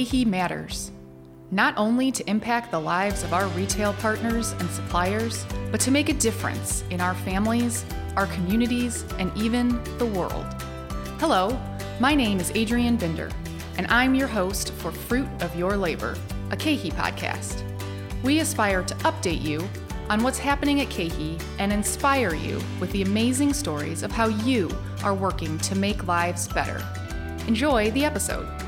KeHE matters, not only to impact the lives of our retail partners and suppliers, but to make a difference in our families, our communities, and even the world. Hello, my name is Adrienne Binder, and I'm your host for Fruit of Your Labor, a KeHE podcast. We aspire to update you on what's happening at KeHE and inspire you with the amazing stories of how you are working to make lives better. Enjoy the episode.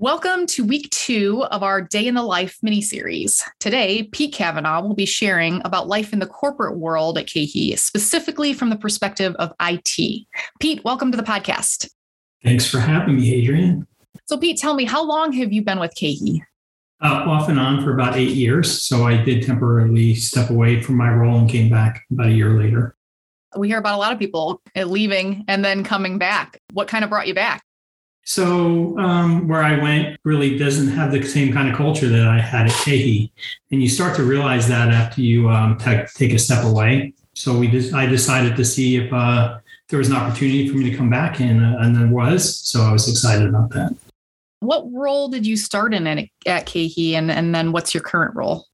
Welcome to week two of our Day in the Life mini-series. Today, Pete Kavanaugh will be sharing about life in the corporate world at KeHE, specifically from the perspective of IT. Pete, welcome to the podcast. Thanks for having me, Adrienne. So, Pete, tell me, how long have you been with KeHE? Uh, off and on for about eight years. So I did temporarily step away from my role and came back about a year later. We hear about a lot of people leaving and then coming back. What kind of brought you back? So um, where I went really doesn't have the same kind of culture that I had at KeHE, and you start to realize that after you um, t- take a step away. So we just I decided to see if uh, there was an opportunity for me to come back, and uh, and there was. So I was excited about that. What role did you start in at, at and and then what's your current role?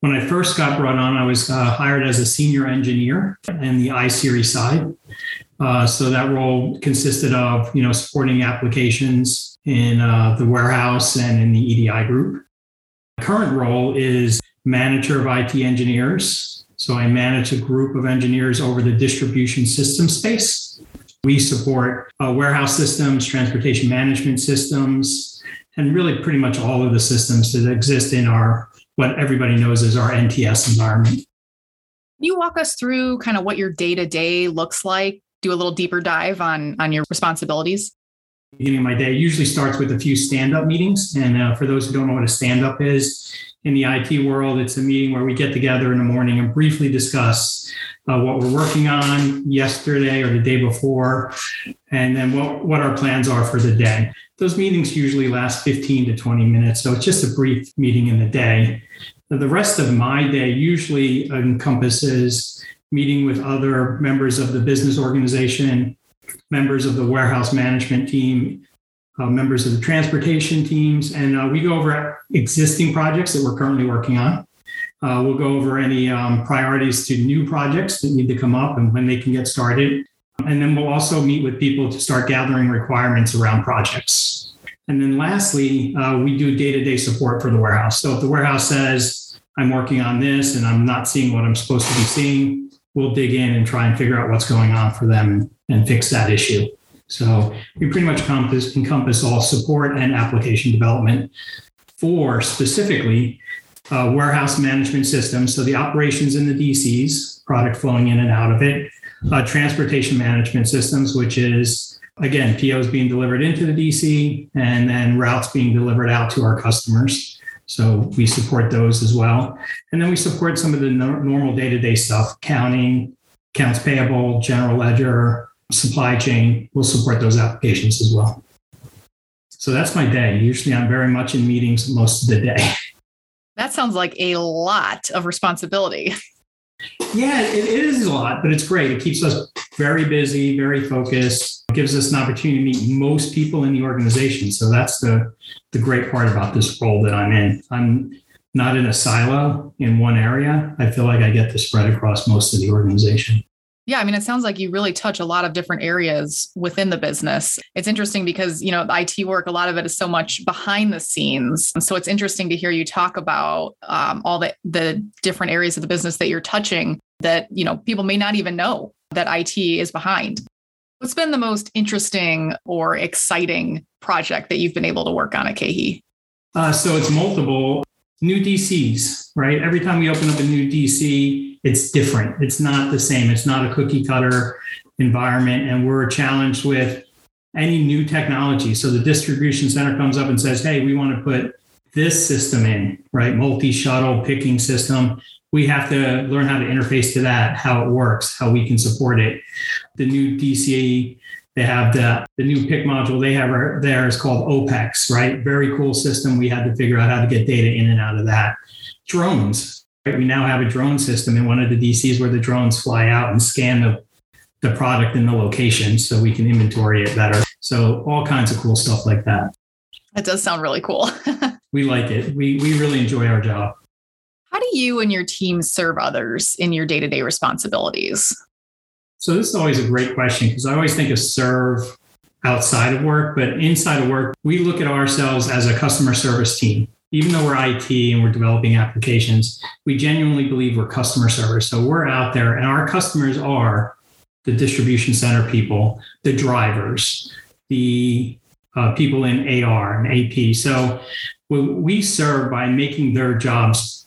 When I first got brought on, I was uh, hired as a senior engineer in the iSeries side. Uh, so that role consisted of, you know, supporting applications in uh, the warehouse and in the EDI group. current role is manager of IT engineers. So I manage a group of engineers over the distribution system space. We support uh, warehouse systems, transportation management systems, and really pretty much all of the systems that exist in our what everybody knows as our NTS environment. Can you walk us through kind of what your day to day looks like do a little deeper dive on on your responsibilities? Beginning of my day usually starts with a few stand up meetings. And uh, for those who don't know what a stand up is, in the IT world, it's a meeting where we get together in the morning and briefly discuss uh, what we're working on yesterday or the day before, and then what, what our plans are for the day. Those meetings usually last 15 to 20 minutes. So it's just a brief meeting in the day. The rest of my day usually encompasses meeting with other members of the business organization, members of the warehouse management team, uh, members of the transportation teams, and uh, we go over existing projects that we're currently working on. Uh, we'll go over any um, priorities to new projects that need to come up and when they can get started. And then we'll also meet with people to start gathering requirements around projects. And then lastly, uh, we do day to day support for the warehouse. So if the warehouse says, I'm working on this and I'm not seeing what I'm supposed to be seeing, we'll dig in and try and figure out what's going on for them and, fix that issue. So we pretty much encompass, encompass all support and application development for specifically uh, warehouse management systems. So the operations in the DCs, product flowing in and out of it, uh, transportation management systems, which is again POs being delivered into the DC and then routes being delivered out to our customers. So we support those as well. And then we support some of the no- normal day to day stuff, counting, accounts payable, general ledger, supply chain. We'll support those applications as well. So that's my day. Usually I'm very much in meetings most of the day. That sounds like a lot of responsibility. Yeah, it is a lot, but it's great. It keeps us very busy, very focused, gives us an opportunity to meet most people in the organization. So that's the the great part about this role that I'm in. I'm not in a silo in one area. I feel like I get to spread across most of the organization. Yeah, I mean, it sounds like you really touch a lot of different areas within the business. It's interesting because, you know, IT work, a lot of it is so much behind the scenes. And so it's interesting to hear you talk about um, all the, the different areas of the business that you're touching that, you know, people may not even know that IT is behind. What's been the most interesting or exciting project that you've been able to work on at KeHE? Uh, so it's multiple new DCs, right? Every time we open up a new DC, it's different. It's not the same. It's not a cookie cutter environment. And we're challenged with any new technology. So the distribution center comes up and says, hey, we want to put this system in, right? Multi shuttle picking system. We have to learn how to interface to that, how it works, how we can support it. The new DC They have the, the new pick module they have there is called OPEX, right? Very cool system. We had to figure out how to get data in and out of that. Drones, right? We now have a drone system in one of the DCs where the drones fly out and scan the, the product in the location so we can inventory it better. So all kinds of cool stuff like that. That does sound really cool. we like it. We, we really enjoy our job. How do you and your team serve others in your day to day responsibilities? So this is always a great question because I always think of serve outside of work, but inside of work, we look at ourselves as a customer service team. Even though we're IT and we're developing applications, we genuinely believe we're customer service. So we're out there and our customers are the distribution center people, the drivers, the uh, people in AR and AP. So we serve by making their jobs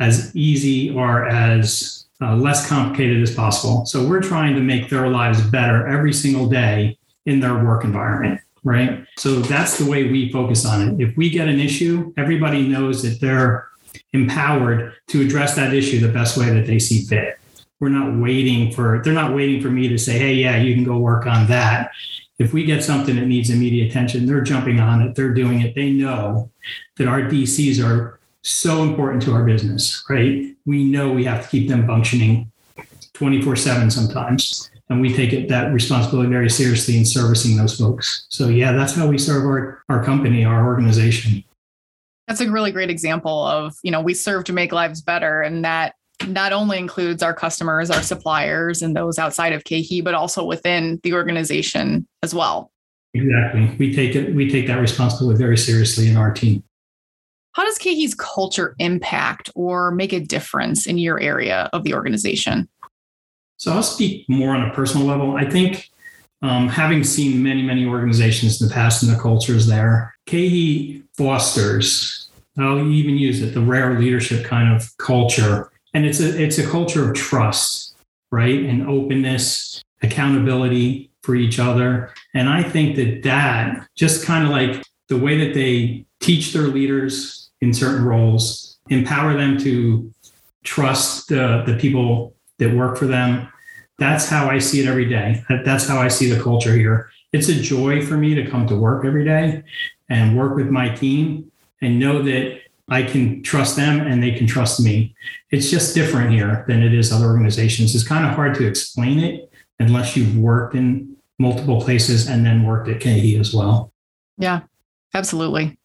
as easy or as uh, less complicated as possible. So we're trying to make their lives better every single day in their work environment, right? So that's the way we focus on it. If we get an issue, everybody knows that they're empowered to address that issue the best way that they see fit. We're not waiting for, they're not waiting for me to say, hey, yeah, you can go work on that. If we get something that needs immediate attention, they're jumping on it, they're doing it. They know that our DCs are so important to our business, right? We know we have to keep them functioning 24 7 sometimes. And we take it that responsibility very seriously in servicing those folks. So yeah, that's how we serve our, our company, our organization. That's a really great example of, you know, we serve to make lives better. And that not only includes our customers, our suppliers, and those outside of KeHE, but also within the organization as well. Exactly. We take it, we take that responsibility very seriously in our team. How does KeHE's culture impact or make a difference in your area of the organization? So I'll speak more on a personal level. I think um, having seen many, many organizations in the past and the cultures there, KeHE fosters, I'll even use it, the rare leadership kind of culture. And it's a it's a culture of trust, right? And openness, accountability for each other. And I think that that just kind of like the way that they teach their leaders in certain roles, empower them to trust the, the people that work for them. That's how I see it every day. That's how I see the culture here. It's a joy for me to come to work every day and work with my team and know that I can trust them and they can trust me. It's just different here than it is other organizations. It's kind of hard to explain it unless you've worked in multiple places and then worked at KeHE as well. Yeah, absolutely.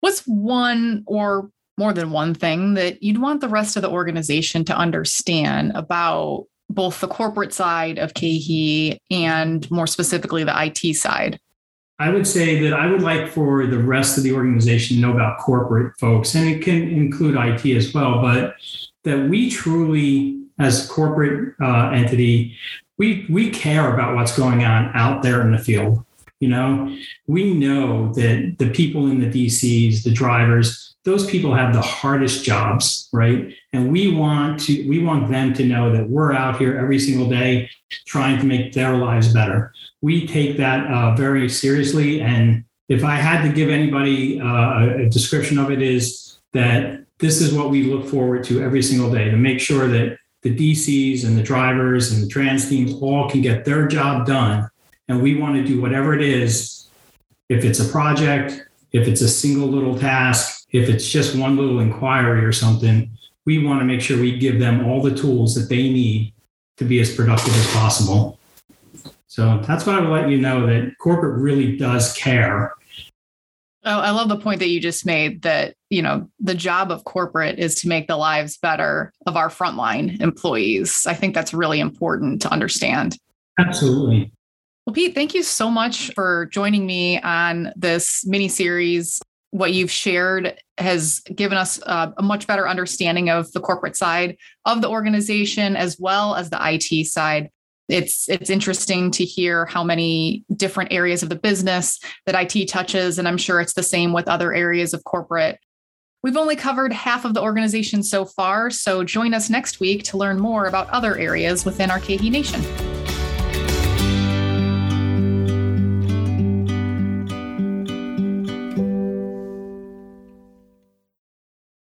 What's one or more than one thing that you'd want the rest of the organization to understand about both the corporate side of KeHE and more specifically the IT side? I would say that I would like for the rest of the organization to know about corporate folks, and it can include IT as well, but that we truly, as a corporate uh, entity, we, we care about what's going on out there in the field. You know, we know that the people in the DCs, the drivers, those people have the hardest jobs, right? And we want to we want them to know that we're out here every single day trying to make their lives better. We take that uh, very seriously, and if I had to give anybody uh, a description of it, is that this is what we look forward to every single day to make sure that the DCs and the drivers and the trans teams all can get their job done and we want to do whatever it is if it's a project if it's a single little task if it's just one little inquiry or something we want to make sure we give them all the tools that they need to be as productive as possible so that's what i would let you know that corporate really does care Oh, I love the point that you just made that, you know, the job of corporate is to make the lives better of our frontline employees. I think that's really important to understand. Absolutely. Well, Pete, thank you so much for joining me on this mini series. What you've shared has given us a, a much better understanding of the corporate side of the organization as well as the IT side it's it's interesting to hear how many different areas of the business that IT touches and I'm sure it's the same with other areas of corporate. We've only covered half of the organization so far, so join us next week to learn more about other areas within our KeHE Nation.